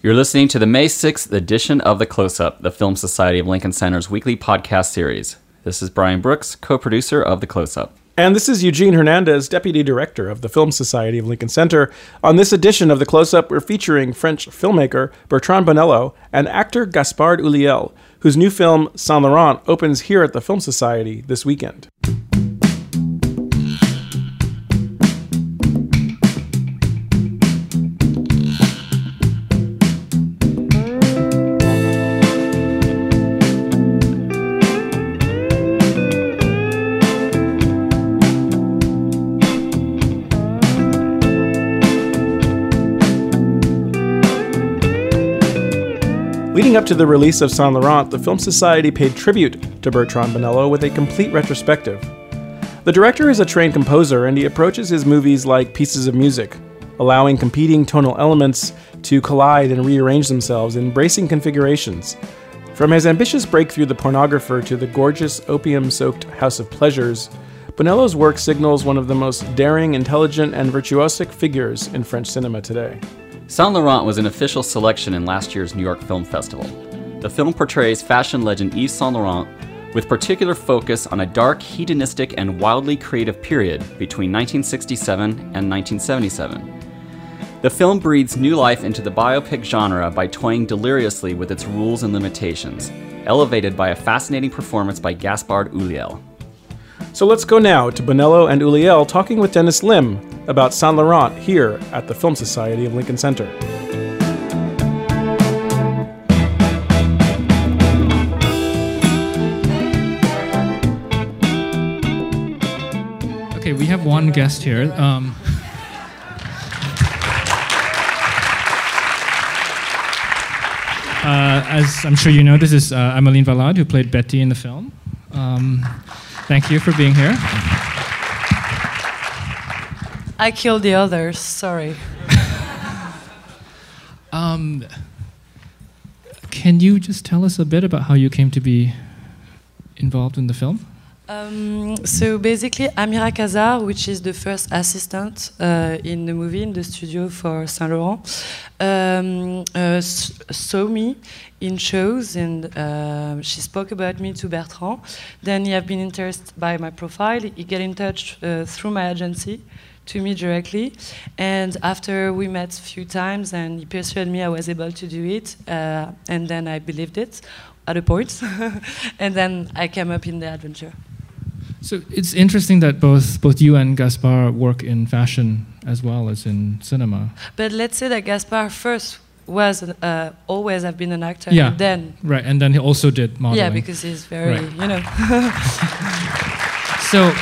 You're listening to the May 6th edition of The Close Up, the Film Society of Lincoln Center's weekly podcast series. This is Brian Brooks, co producer of The Close Up. And this is Eugene Hernandez, Deputy Director of the Film Society of Lincoln Center. On this edition of The Close Up, we're featuring French filmmaker Bertrand Bonello and actor Gaspard Ulliel, whose new film, Saint Laurent, opens here at the Film Society this weekend. To the release of Saint Laurent, the Film Society paid tribute to Bertrand Bonello with a complete retrospective. The director is a trained composer and he approaches his movies like pieces of music, allowing competing tonal elements to collide and rearrange themselves in bracing configurations. From his ambitious breakthrough The Pornographer to the gorgeous opium soaked House of Pleasures, Bonello's work signals one of the most daring, intelligent, and virtuosic figures in French cinema today. Saint Laurent was an official selection in last year's New York Film Festival. The film portrays fashion legend Yves Saint Laurent with particular focus on a dark, hedonistic, and wildly creative period between 1967 and 1977. The film breathes new life into the biopic genre by toying deliriously with its rules and limitations, elevated by a fascinating performance by Gaspard Ulliel. So let's go now to Bonello and Ulliel talking with Dennis Lim about Saint Laurent here at the Film Society of Lincoln Center. Okay, we have one guest here. Um, uh, as I'm sure you know, this is uh, Aymeline Valade, who played Betty in the film. Um, thank you for being here. I killed the others, sorry. Um, can you just tell us a bit about how you came to be involved in the film? Um, so basically, Amira Casar, which is the first assistant uh, in the movie in the studio for Saint Laurent, um, uh, saw me in shows and uh, she spoke about me to Bertrand. Then he have been interested by my profile. He get in touch uh, through my agency to me directly. And after we met a few times and he persuaded me I was able to do it, uh, and then I believed it at a point, and then I came up in the adventure. So it's interesting that both both you and Gaspard work in fashion as well as in cinema. But let's say that Gaspard first was uh, always have been an actor. Yeah. And then Right, and then he also did modeling. yeah, because he's very Right. you know. So,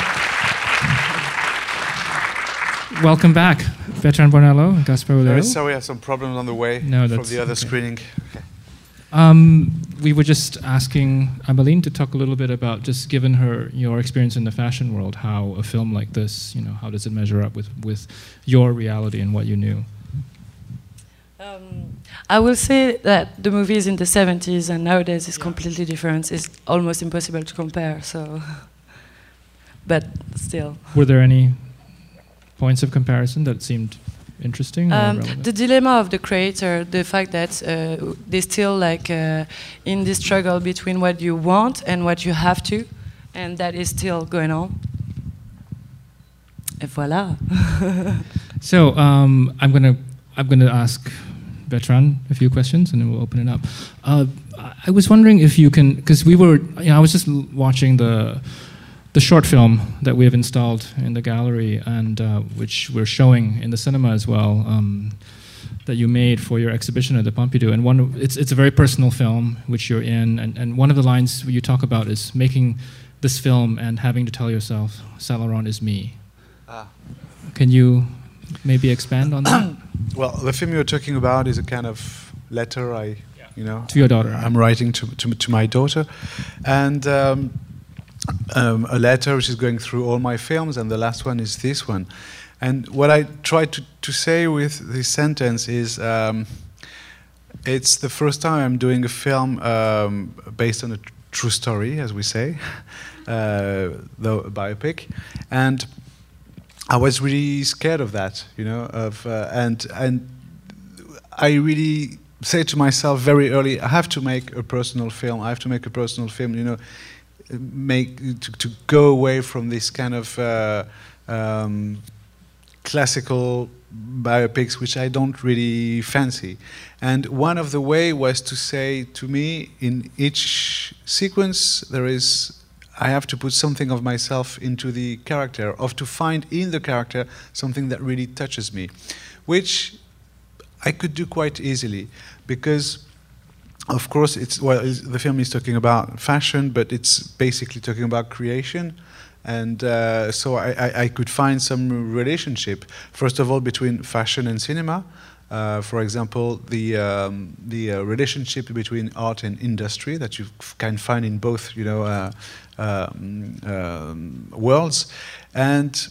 welcome back, Bertrand Bonello, Gaspard Very Ulliel. sorry, I have some problems on the way No, from that's the other okay. screening. Um, we were just asking Aymeline to talk a little bit about just given her your experience in the fashion world, how a film like this, you know, how does it measure up with, with your reality and what you knew? Um, I will say that the movies in the 70s and nowadays is completely different. It's almost impossible to compare. So, but still, Were there any points of comparison that seemed interesting um, the dilemma of the creator, the fact that uh, they still like uh, in this struggle between what you want and what you have to, and that is still going on. Et voilà. So um, I'm gonna I'm gonna ask Bertrand a few questions and then we'll open it up. Uh, I- was wondering if you can because we were you know I was just watching the the short film that we have installed in the gallery and uh, which we're showing in the cinema as well. Um, that you made for your exhibition at the Pompidou, and one it's it's a very personal film which you're in, and, and one of the lines you talk about is making this film and having to tell yourself Saint Laurent is me. Ah. Can you maybe expand on that? Well, the film you're talking about is a kind of letter I, you know, To your daughter. I'm writing to, to, to my daughter, and um, um, a letter which is going through all my films, and the last one is this one. And what I try to, to say with this sentence is um, it's the first time I'm doing a film um, based on a tr- true story, as we say, uh, though a biopic. And I was really scared of that, you know, of uh, and and I really say to myself very early, I have to make a personal film. I have to make a personal film. You know, make to, to go away from this kind of uh, um, classical biopics, which I don't really fancy. And one of the way was to say to me, in each sequence, there is I have to put something of myself into the character, of to find in the character something that really touches me, which I could do quite easily because of course it's well the film is talking about fashion but it's basically talking about creation. And uh, so I, I, I, could find some relationship first of all between fashion and cinema. Uh, for example the um, the uh, relationship between art and industry that you can find in both you know uh, um, um, worlds. And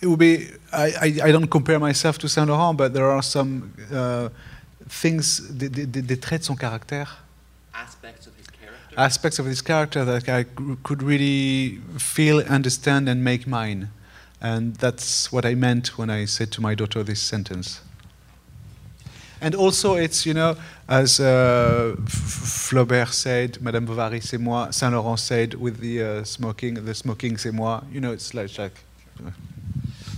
it would be I, I, I, don't compare myself to Saint Laurent, but there are some uh, things, des, des, des, traits son caractère. Aspects of his character. Aspects of his character that I could really feel, understand, and make mine. And that's what I meant when I said to my daughter this sentence. And also, it's, you know, as uh, Flaubert said, Madame Bovary, c'est moi, Saint Laurent said with the uh, smoking, the smoking, c'est moi. You know, it's like, like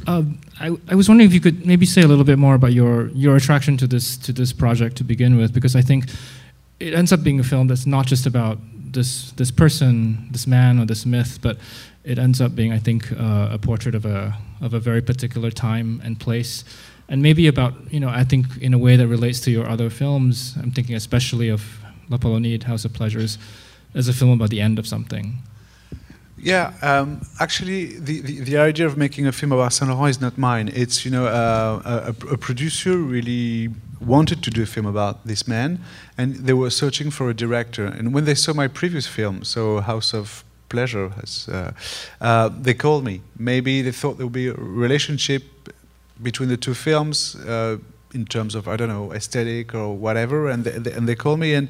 uh, I, I was wondering if you could maybe say a little bit more about your your attraction to this to this project to begin with, because I think it ends up being a film that's not just about this this person, this man or this myth, but it ends up being, I think, uh, a portrait of a of a very particular time and place, and maybe about you know I think in a way that relates to your other films. I'm thinking especially of L'Apollonide, House of Pleasures, as a film about the end of something. Yeah, um, actually, the, the, the, idea of making a film about Saint Laurent is not mine. It's you know uh, a, a, producer really wanted to do a film about this man, and they were searching for a director. And when they saw my previous film, so House of Pleasure, has, uh, uh, they called me. Maybe they thought there would be a relationship between the two films uh, in terms of I don't know aesthetic or whatever, and they, and they called me and.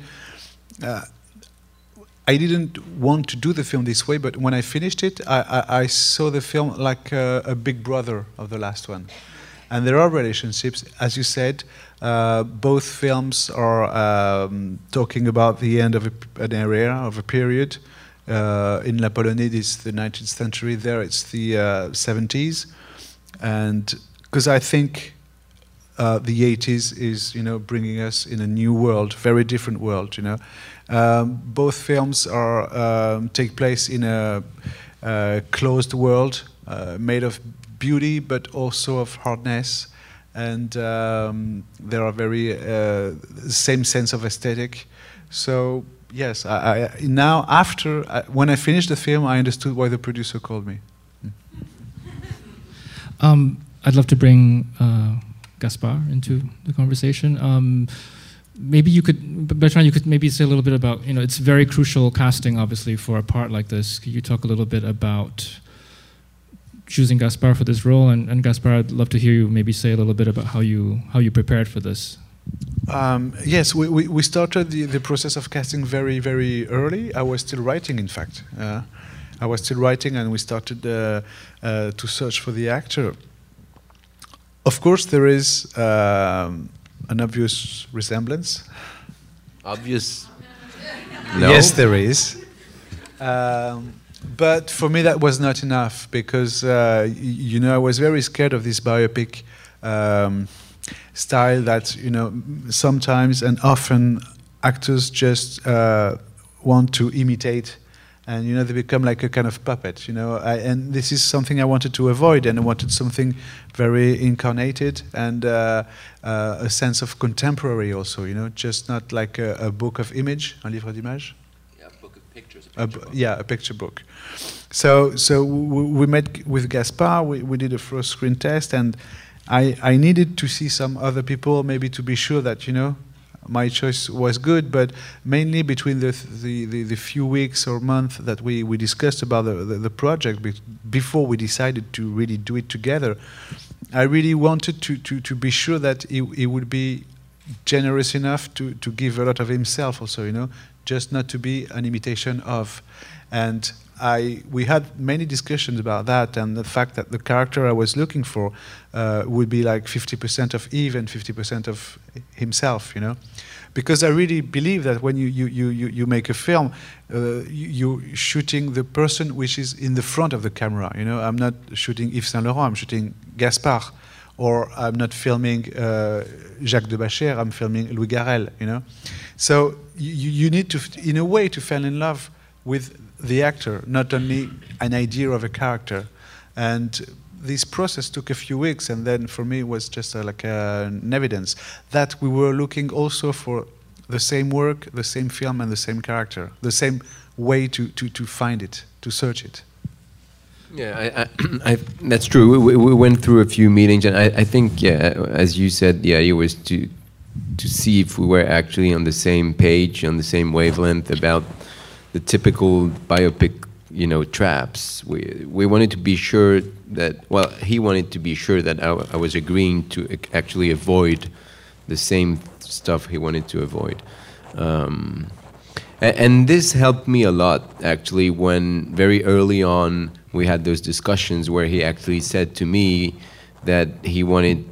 I didn't want to do the film this way, but when I finished it, I, I, I saw the film like a, a, big brother of the last one. And there are relationships, as you said. Uh, both films are um, talking about the end of a, an era of a period. Uh, in L'Apollonide, it's the 19th century. There, it's the uh, 70s, and because I think uh, the 80s is, you know, bringing us in a new world, very different world, you know. Um, both films are um, take place in a, closed world uh, made of beauty, but also of hardness, and um, there are very uh, same sense of aesthetic. So yes, I, I, now after I, when I finished the film, I understood why the producer called me. Um, I'd love to bring uh, Gaspard into the conversation. Maybe you could, Bertrand, you could maybe say a little bit about, you know, it's very crucial casting, obviously, for a part like this. Could you talk a little bit about choosing Gaspard for this role? And, and Gaspard, I'd love to hear you maybe say a little bit about how you how you prepared for this. Um, yes, we, we, we, started the, the process of casting very, very early. I was still writing, in fact. Uh, I was still writing, and we started uh, uh, to search for the actor. Of course, there is um, an obvious resemblance? Obvious? No. Yes, there is. Um, but for me, that was not enough because, uh, you know, I was very scared of this biopic um, style that, you know, sometimes and often actors just uh, want to imitate and you know they become like a kind of puppet you know. I, and this is something i wanted to avoid and i wanted something very incarnated and uh, uh, a sense of contemporary also you know. Just not like a, a book of image un livre d'image. Yeah a book of pictures a picture a, yeah a picture book. So so we met with gaspard we, we did a first screen test and I, I needed to see some other people maybe to be sure that you know my choice was good, but mainly between the, the, the, the, few weeks or month that we, we discussed about the, the, the project be before we decided to really do it together, I really wanted to, to, to be sure that he, he would be generous enough to, to give a lot of himself also, you know, just not to be an imitation of. And I, we had many discussions about that and the fact that the character I was looking for uh, would be like 50% of Yves and 50% of himself, you know. Because I really believe that when you, you, you, you make a film, uh, you, you're shooting the person which is in the front of the camera, you know. I'm not shooting Yves Saint Laurent, I'm shooting Gaspard. Or I'm not filming uh, Jacques de Bascher, I'm filming Louis Garrel, you know. So you, you need to, in a way, to fall in love with the actor, not only an idea of a character. And this process took a few weeks, and then for me it was just uh, like uh, an evidence that we were looking also for the same work, the same film, and the same character, the same way to, to, to find it, to search it. Yeah, I, I, that's true. We, we, went through a few meetings, and I, I, think, yeah, as you said, the idea was to to see if we were actually on the same page, on the same wavelength about the typical biopic, you know, traps. We we wanted to be sure that well, he wanted to be sure that I, I was agreeing to actually avoid the same stuff he wanted to avoid. Um, and, this helped me a lot actually when very early on we had those discussions where he actually said to me that he wanted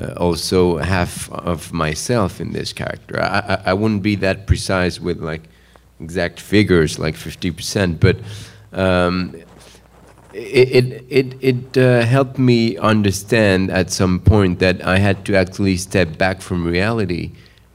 uh, also half of myself in this character. I, I, I, wouldn't be that precise with like exact figures like 50%, but um, it, it, it, it uh, helped me understand at some point that I had to actually step back from reality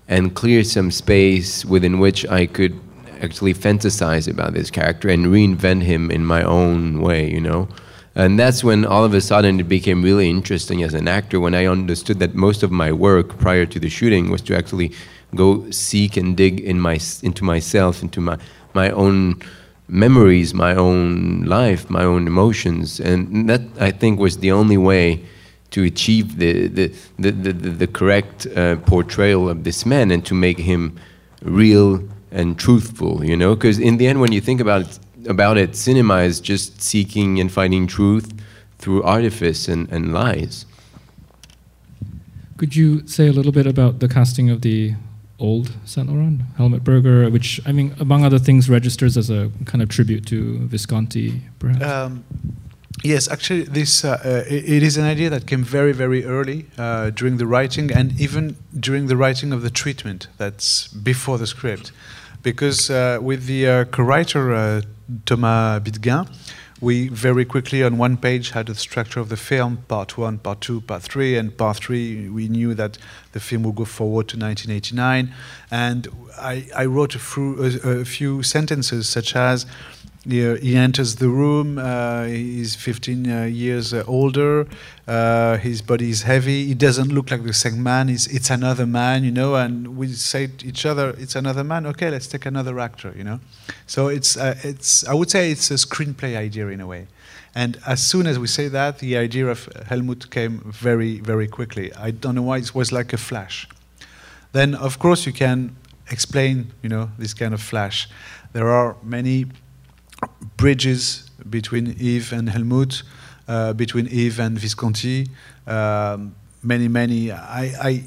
and clear some space within which I could actually fantasize about this character and reinvent him in my own way, you know? And that's when all of a sudden it became really interesting as an actor when I understood that most of my work prior to the shooting was to actually go seek and dig in my into myself, into my my own memories, my own life, my own emotions, and that I think was the only way to achieve the the the the, the correct uh, portrayal of this man and to make him real and truthful. You know, because in the end, when you think about it, about it, cinema is just seeking and finding truth through artifice and, and lies. Could you say a little bit about the casting of the old Saint Laurent, Helmut Berger, which I mean, among other things, registers as a kind of tribute to Visconti, perhaps. Um, yes, actually, this uh, uh, it, it is an idea that came very, very early uh, during the writing, and even during the writing of the treatment. That's before the script, because uh, with the uh, co-writer uh, Thomas Bidegain we very quickly on one page had the structure of the film part one part two part three and part three we knew that the film would go forward to 1989 and i, I wrote a, a, a few sentences such as he enters the room. Uh, he's 15 uh, years uh, older. Uh, his body is heavy. He doesn't look like the same man. It's, it's another man, you know. And we say to each other, "It's another man. Okay, let's take another actor," you know. So it's uh, it's I would say it's a screenplay idea in a way. And as soon as we say that, the idea of Helmut came very very quickly. I don't know why it was like a flash. Then of course you can explain, you know, this kind of flash. There are many bridges between Yves and Helmut, uh, between Yves and Visconti. Um, many, many. I, I,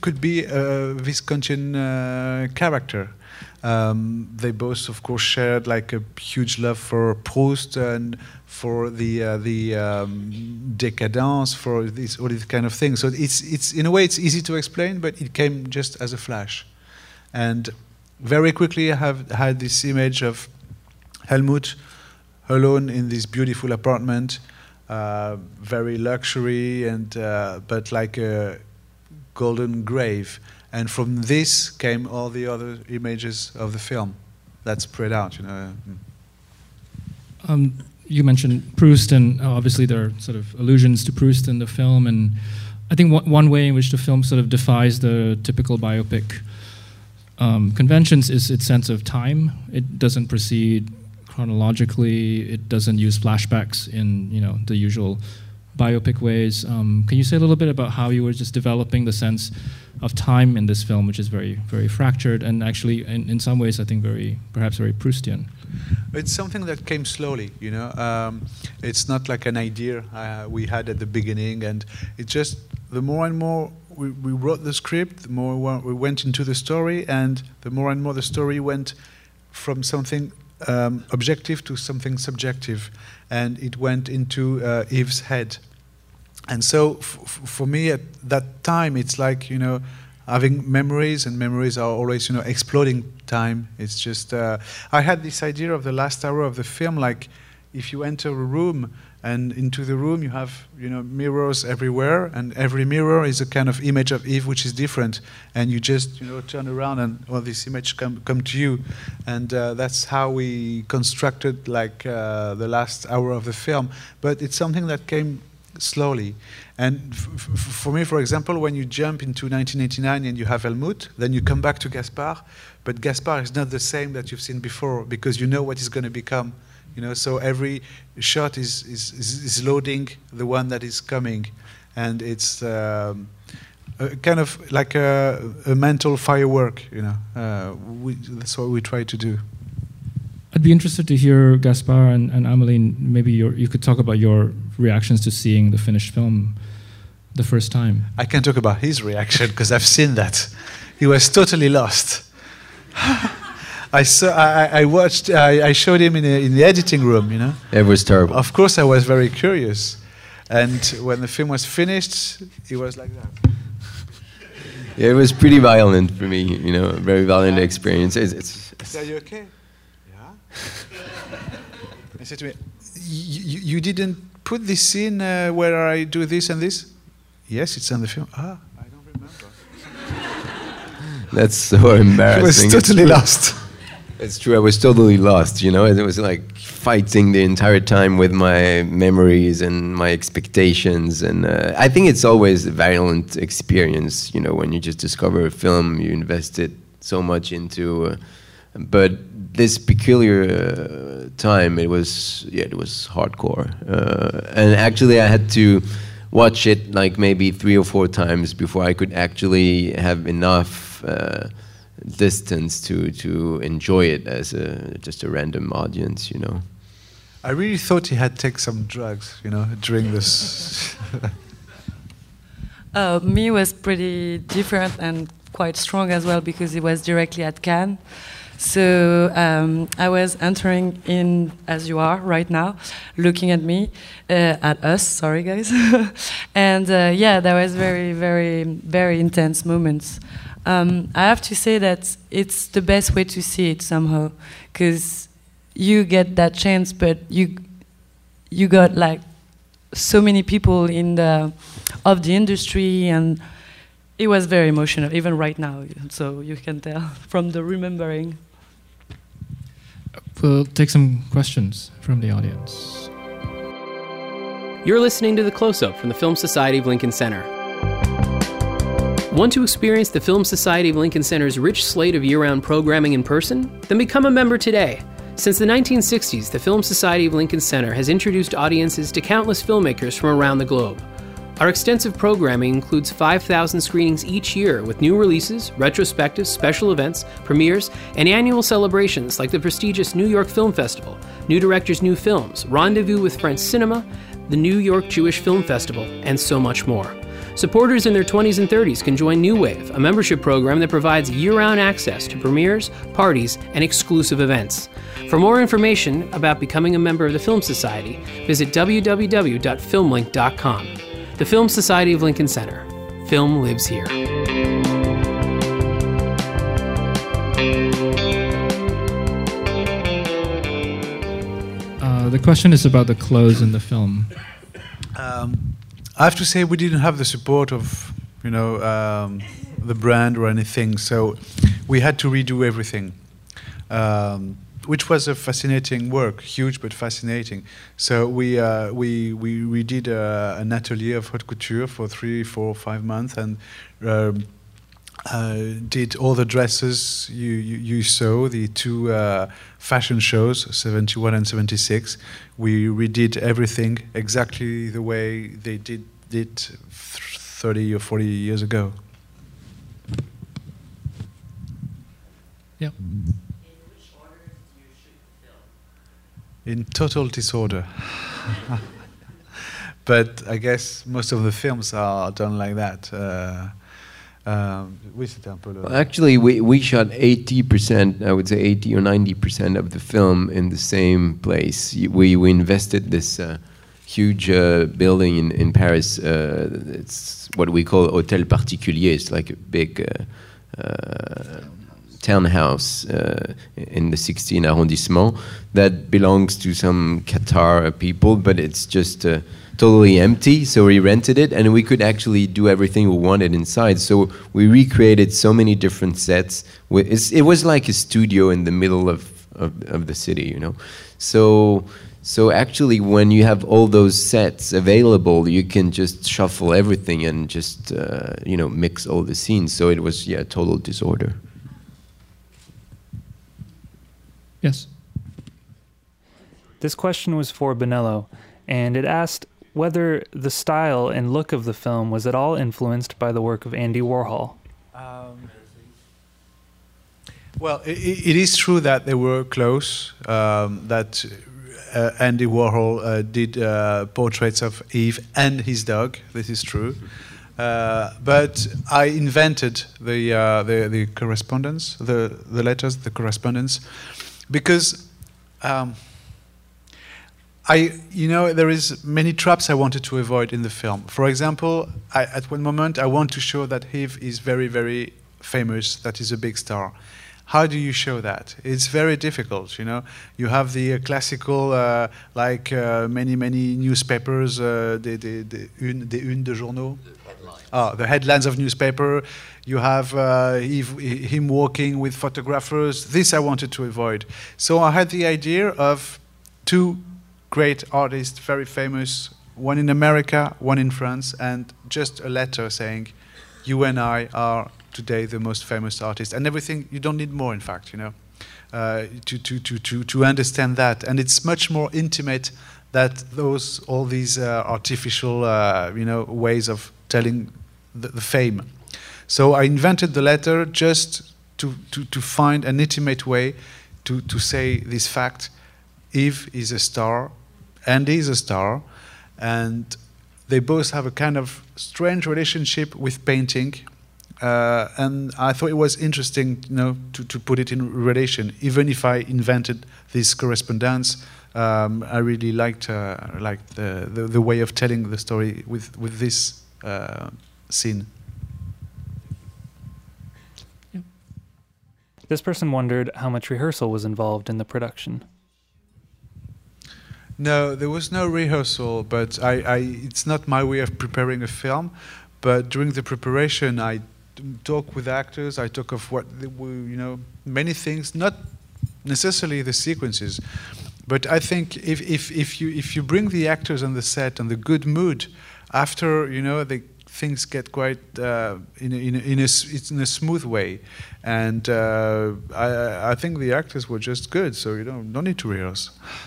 could be a Viscontian uh, character. Um, they both, of course, shared like a huge love for Proust and for the uh, the um, decadence, for this all these kind of things. So it's it's in a way it's easy to explain, but it came just as a flash, and very quickly I have had this image of Helmut alone in this beautiful apartment, uh, very luxury and uh, but like a golden grave. And from this came all the other images of the film that spread out. You know. Um, you mentioned Proust, and uh, obviously there are sort of allusions to Proust in the film, and I think one way in which the film sort of defies the typical biopic um, conventions is its sense of time. It doesn't proceed chronologically. It doesn't use flashbacks in you know the usual biopic ways. Um, can you say a little bit about how you were just developing the sense of time in this film, which is very very fractured and actually in, in some ways I think very perhaps very Proustian. It's something that came slowly, you know. Um, it's not like an idea uh, we had at the beginning, and it just the more and more we, we wrote the script, the more we went into the story, and the more and more the story went from something um, objective to something subjective, and it went into uh, Yves's head. And so, for me, at that time, it's like you know, having memories, and memories are always you know exploding time. It's just uh, I had this idea of the last hour of the film, like if you enter a room and into the room you have you know mirrors everywhere and every mirror is a kind of image of yves which is different. And you just you know turn around and all this image come come to you. And uh, that's how we constructed like uh, the last hour of the film. But it's something that came slowly. And for me for example when you jump into 1989 and you have helmut then you come back to gaspard but gaspard is not the same that you've seen before because you know what he's going to become you know, so every shot is, is, is loading the one that is coming, and it's um, kind of like a, a, mental firework. You know, uh, we, that's what we try to do. I'd be interested to hear Gaspard and, and Amelie. Maybe you could talk about your reactions to seeing the finished film the first time. I can talk about his reaction because I've seen that. He was totally lost. I saw, I, I watched, I, I showed him in, a, in the editing room, you know. It was terrible. Of course, I was very curious. And when the film was finished, he was like that. Yeah, it was pretty violent for me, you know, very violent experience. It's, it's, it's Are you okay? Yeah. he said to me, you didn't put this scene uh, where I do this and this? Yes, it's on the film. Ah, I don't remember. That's so embarrassing. He was totally lost. It's true. I was totally lost. You know, it was like fighting the entire time with my memories and my expectations. And uh, I think it's always a violent experience. You know, when you just discover a film you invested so much into. Uh, but this peculiar uh, time, it was yeah, it was hardcore. Uh, and actually, I had to watch it like maybe three or four times before I could actually have enough uh, distance to to enjoy it as a just a random audience, you know. I really thought he had taken some drugs, you know, during this. uh, me was pretty different and quite strong as well because it was directly at Cannes. So um, I was entering in as you are right now, looking at me, uh, at us. Sorry, guys. and uh, yeah, there was very, very, very intense moments. Um, I have to say that it's the best way to see it somehow, because you get that chance, but you you got like so many people in the of the industry, and it was very emotional, even right now. So you can tell from the remembering. We'll take some questions from the audience. You're listening to the close up from the Film Society of Lincoln Center. Want to experience the Film Society of Lincoln Center's rich slate of year round programming in person? Then become a member today. Since the 1960s, the Film Society of Lincoln Center has introduced audiences to countless filmmakers from around the globe. Our extensive programming includes 5,000 screenings each year with new releases, retrospectives, special events, premieres, and annual celebrations like the prestigious New York Film Festival, New Directors' New Films, Rendezvous with French Cinema, the New York Jewish Film Festival, and so much more. Supporters in their 20s and 30s can join New Wave, a membership program that provides year round access to premieres, parties, and exclusive events. For more information about becoming a member of the Film Society, visit www.filmlinc.com. The Film Society of Lincoln Center. Film lives here. Uh, the question is about the clothes in the film. Um, I have to say we didn't have the support of you know um, the brand or anything, so we had to redo everything, um, which was a fascinating work, huge but fascinating. So we uh, we we we did uh, an atelier of haute couture for three, four, five months, and. Um, uh, did all the dresses you, you, you saw, the two uh, fashion shows, 71 and 76. We redid everything exactly the way they did it 30 or 40 years ago. Yeah. In total disorder. but I guess most of the films are done like that. Uh, Um. Well, actually, we, we shot 80%, I would say 80 or 90% of the film in the same place. We, we invested this uh, huge uh, building in, in Paris. Uh, it's what we call Hôtel Particulier. It's like a big uh, uh, townhouse uh, in the 16th arrondissement that belongs to some Qatar people, but it's just totally empty. So we rented it, and we could actually do everything we wanted inside. So we recreated so many different sets. It was like a studio in the middle of, of, of the city, you know. So. So actually, when you have all those sets available, you can just shuffle everything and just uh, you know mix all the scenes. So it was yeah total disorder. Yes. This question was for Bonello, and it asked whether the style and look of the film was at all influenced by the work of Andy Warhol. Um, well, i i- it is true that they were close. Um, that uh, Andy Warhol uh, did uh, portraits of Yves and his dog. This is true. Uh, but I invented the, uh, the the correspondence, the the letters, the correspondence, because. Um, I, you know, there is many traps I wanted to avoid in the film. For example, I, at one moment I want to show that Yves is very, very famous, that is a big star. How do you show that? It's very difficult, you know. You have the uh, classical, uh, like uh, many, many newspapers, uh, the, the, the une, des unes de journaux. Ah, the headlines of newspaper. You have uh, Yves, him walking with photographers. This I wanted to avoid. So I had the idea of two great artists, very famous, one in America, one in France, and just a letter saying, "You and I are today the most famous artists," and everything. You don't need more, in fact, you know, uh, to, to, to, to, to understand that, and it's much more intimate that those all these uh, artificial, uh, you know, ways of telling the, the fame. So I invented the letter just to, to, to find an intimate way to, to say this fact. Yves is a star, Andy is a star, and they both have a kind of strange relationship with painting. Uh, and I thought it was interesting, you know, to, to put it in relation. Even if I invented this correspondence, um, I really liked uh, liked the, the, the way of telling the story with with this uh, scene. This person wondered how much rehearsal was involved in the production. No, there was no rehearsal, but I, I, it's not my way of preparing a film. But during the preparation, I talk with actors. I talk of what you know, many things, not necessarily the sequences, but I think if, if, if you if you bring the actors on the set on the good mood, after you know the things get quite uh, in a, in a, in a, in a smooth way, and uh, I I think the actors were just good, so you don't don't need to rehearse. You are.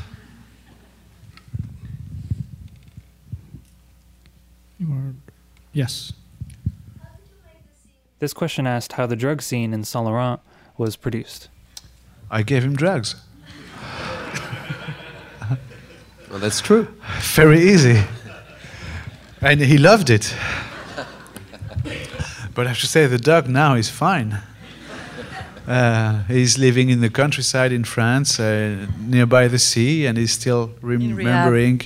Yes. This question asked how the drug scene in Saint Laurent was produced. I gave him drugs. Well, that's true. Very easy. And he loved it. But I have to say, the dog now is fine. Uh, he's living in the countryside in France, uh, nearby the sea, and he's still rehab. remembering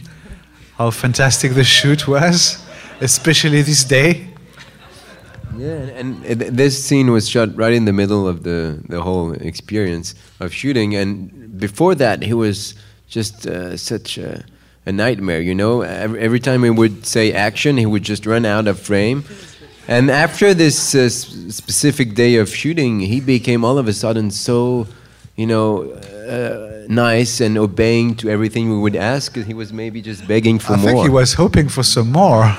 how fantastic the shoot was, especially this day. Yeah, and, and this scene was shot right in the middle of the, the whole experience of shooting. And before that, he was just uh, such a, a nightmare, you know? Every, every time he would say action, he would just run out of frame. And after this uh, specific day of shooting, he became all of a sudden so, you know, uh, nice and obeying to everything we would ask. He was maybe just begging for I more. think he was hoping for some more.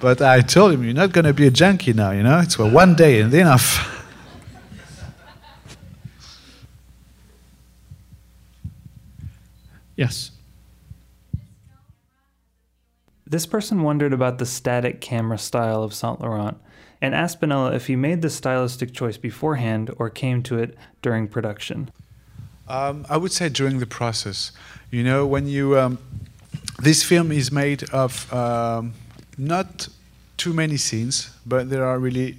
But I told him, you're not going to be a junkie now, you know? It's for one day and enough. Yes. This person wondered about the static camera style of Saint Laurent and asked Bonello if he made the stylistic choice beforehand or came to it during production. Um, I would say during the process. You know, when you um, this film is made of um, not too many scenes, but they are really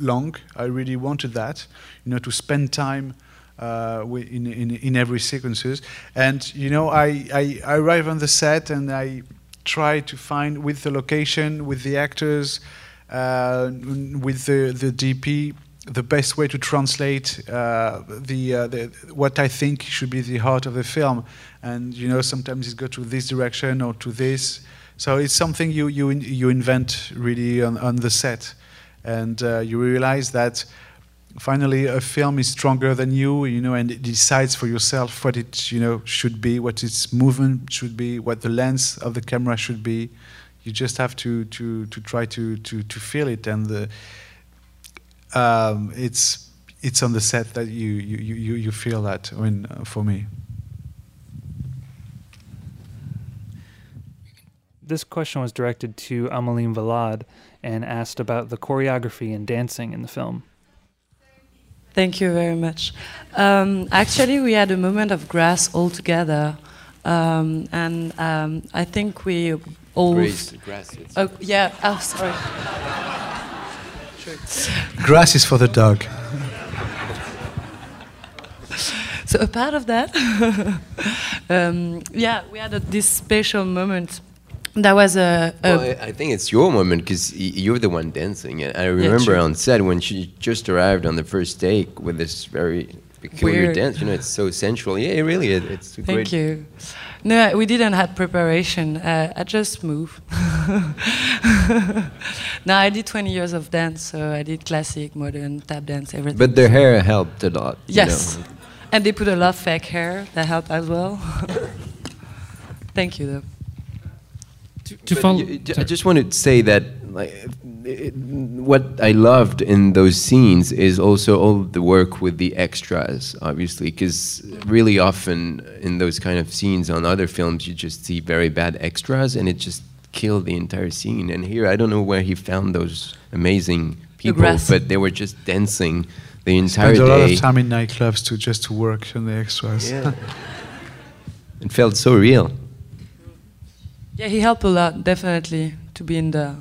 long. I really wanted that, you know, to spend time uh, in, in, in every sequences. And you know, I, I, I arrive on the set and I try to find with the location, with the actors, uh, with the the DP, the best way to translate uh, the, uh, the, what I think should be the heart of the film. And you know, sometimes it goes to this direction or to this. So it's something you you you invent really on, on the set, and uh, you realize that finally a film is stronger than you, you know, and it decides for yourself what it you know should be, what its movement should be, what the lens of the camera should be. You just have to to to try to to to feel it, and the, um, it's it's on the set that you you you you feel that. I mean, uh, for me. This question was directed to Aymeline Valade and asked about the choreography and dancing in the film. Thank you very much. Um, actually, we had a moment of grass all together, um, and um, I think we all. Grace, grass. Oh, yeah. Oh, sorry. Grass is for the dog. so a part of that, um, yeah, we had a, this special moment that was a. a well, I, I think it's your moment because you're the one dancing. And I remember true. on set when she just arrived on the first take with this very peculiar Weird. dance. You know, it's so sensual. Yeah, it really, it, it's a Thank great. you. No, we didn't have preparation. Uh, I just move. no, I did 20 years of dance, so I did classic, modern, tap dance, everything. But their hair helped a lot. you yes, know. and they put a lot of fake hair that helped as well. Thank you, though. To, to follow, you- j- I just want to say that like it, what I loved in those scenes is also all the work with the extras, obviously, because really often in those kind of scenes on other films, you just see very bad extras, and it just killed the entire scene. And here, I don't know where he found those amazing people, grass. but they were just dancing the entire Spend a lot day. of time in nightclubs to just to work on the extras. Yeah. it felt so real. Yeah, he helped a lot, definitely, to be in there.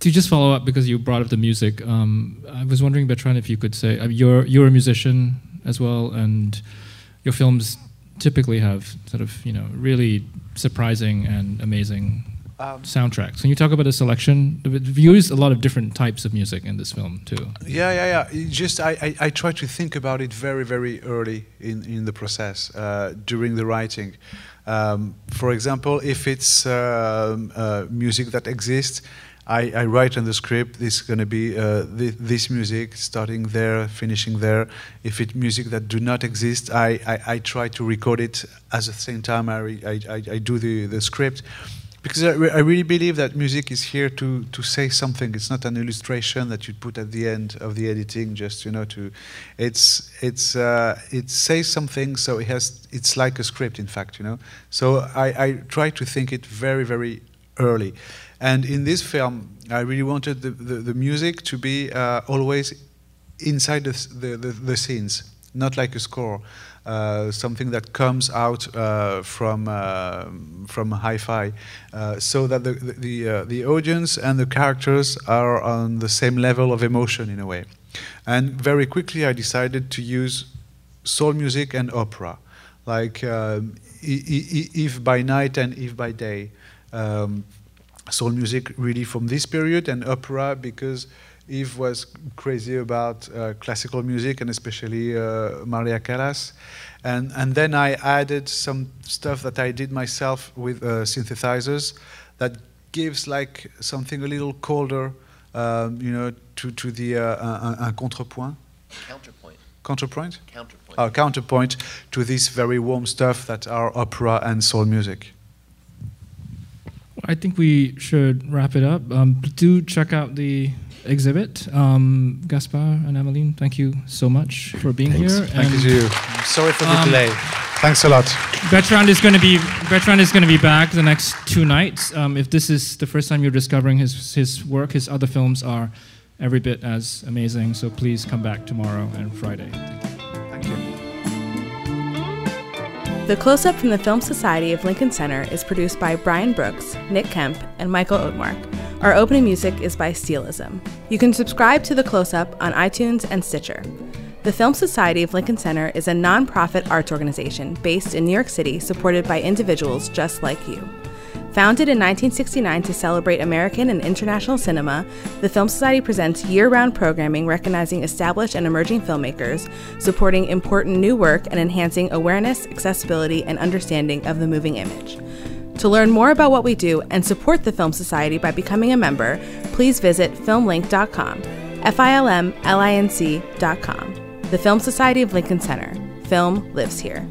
to just follow up because you brought up the music, um, I was wondering, Bertrand, if you could say uh, you're you're a musician as well, and your films typically have sort of you know really surprising and amazing Um, soundtracks. Can you talk about the selection? You used a lot of different types of music in this film too. Yeah, yeah, yeah. It just I, I, I try to think about it very, very early in, in the process uh, during the writing. Um, for example, if it's um, uh, music that exists, I, I write in the script this is going to be uh, thi- this music starting there, finishing there. If it's music that do not exist, I, I, I try to record it at the same time I, I, I do the, the script because I, I really believe that music is here to, to say something. It's not an illustration that you put at the end of the editing, just you know to. It's it's uh, it says something, so it has. It's like a script, in fact, you know. So I, I try to think it very very early, and in this film, I really wanted the, the, the music to be uh, always inside the, the, the, the scenes, not like a score. Uh, something that comes out uh, from uh, from hi-fi, so that the the the, audience and the characters are on the same level of emotion in a way. And very quickly, I decided to use soul music and opera, like um, I- I- I- Yves by night and If by day. Um, soul music really from this period and opera because Yves was crazy about uh, classical music and especially uh, Maria Callas. And, and then I added some stuff that I did myself with uh, synthesizers that gives like something a little colder, um, you know, to, to the uh, un, un contrepoint. Counterpoint. Counterpoint? Counterpoint. Uh, counterpoint to this very warm stuff that are opera and soul music. I think we should wrap it up. Um, do check out the exhibit. Um, Gaspard and Emmeline, thank you so much for being Thanks. here. Thank you And to you. Sorry for the Um, delay. Thanks a lot. Bertrand is going to be Bertrand is going to be back the next two nights. Um, if this is the first time you're discovering his his work, his other films are every bit as amazing. So please come back tomorrow and Friday. Thank you. The Close Up from the Film Society of Lincoln Center is produced by Brian Brooks, Nick Kemp, and Michael Oatmark, Our opening music is by Steelism. You can subscribe to The Close Up on iTunes and Stitcher. The Film Society of Lincoln Center is a nonprofit arts organization based in New York City supported by individuals just like you. Founded in 1969 to celebrate American and international cinema, the Film Society presents year round programming recognizing established and emerging filmmakers, supporting important new work, and enhancing awareness, accessibility, and understanding of the moving image. To learn more about what we do and support the Film Society by becoming a member, please visit filmlinc.com, F I L M L I N C.com. The Film Society of Lincoln Center. Film lives here.